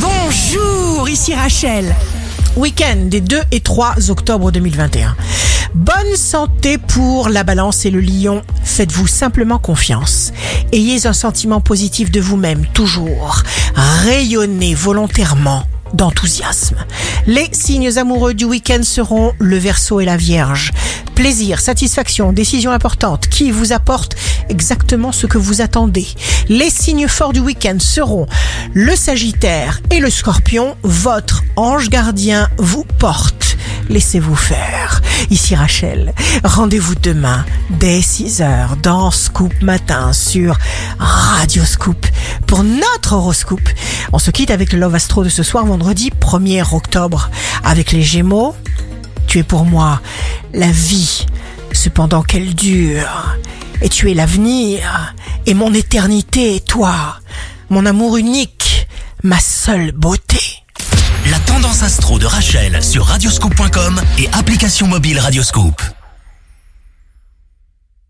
Bonjour, ici Rachel. Week-end des 2 et 3 octobre 2021. Bonne santé pour la balance et le lion. Faites-vous simplement confiance. Ayez un sentiment positif de vous-même, toujours. Rayonnez volontairement d'enthousiasme. Les signes amoureux du week-end seront le Verseau et la Vierge. Plaisir, satisfaction, décision importante qui vous apporte exactement ce que vous attendez. Les signes forts du week-end seront le Sagittaire et le Scorpion. Votre ange gardien vous porte. Laissez-vous faire. Ici Rachel. Rendez-vous demain dès 6h dans Scoop Matin sur Radio Scoop pour notre horoscope. On se quitte avec le Love Astro de ce soir vendredi 1er octobre avec les Gémeaux. Tu es pour moi la vie, cependant qu'elle dure. Et tu es l'avenir, et mon éternité toi, mon amour unique, ma seule beauté. La tendance astro de Rachel sur radioscope.com et application mobile Radioscope.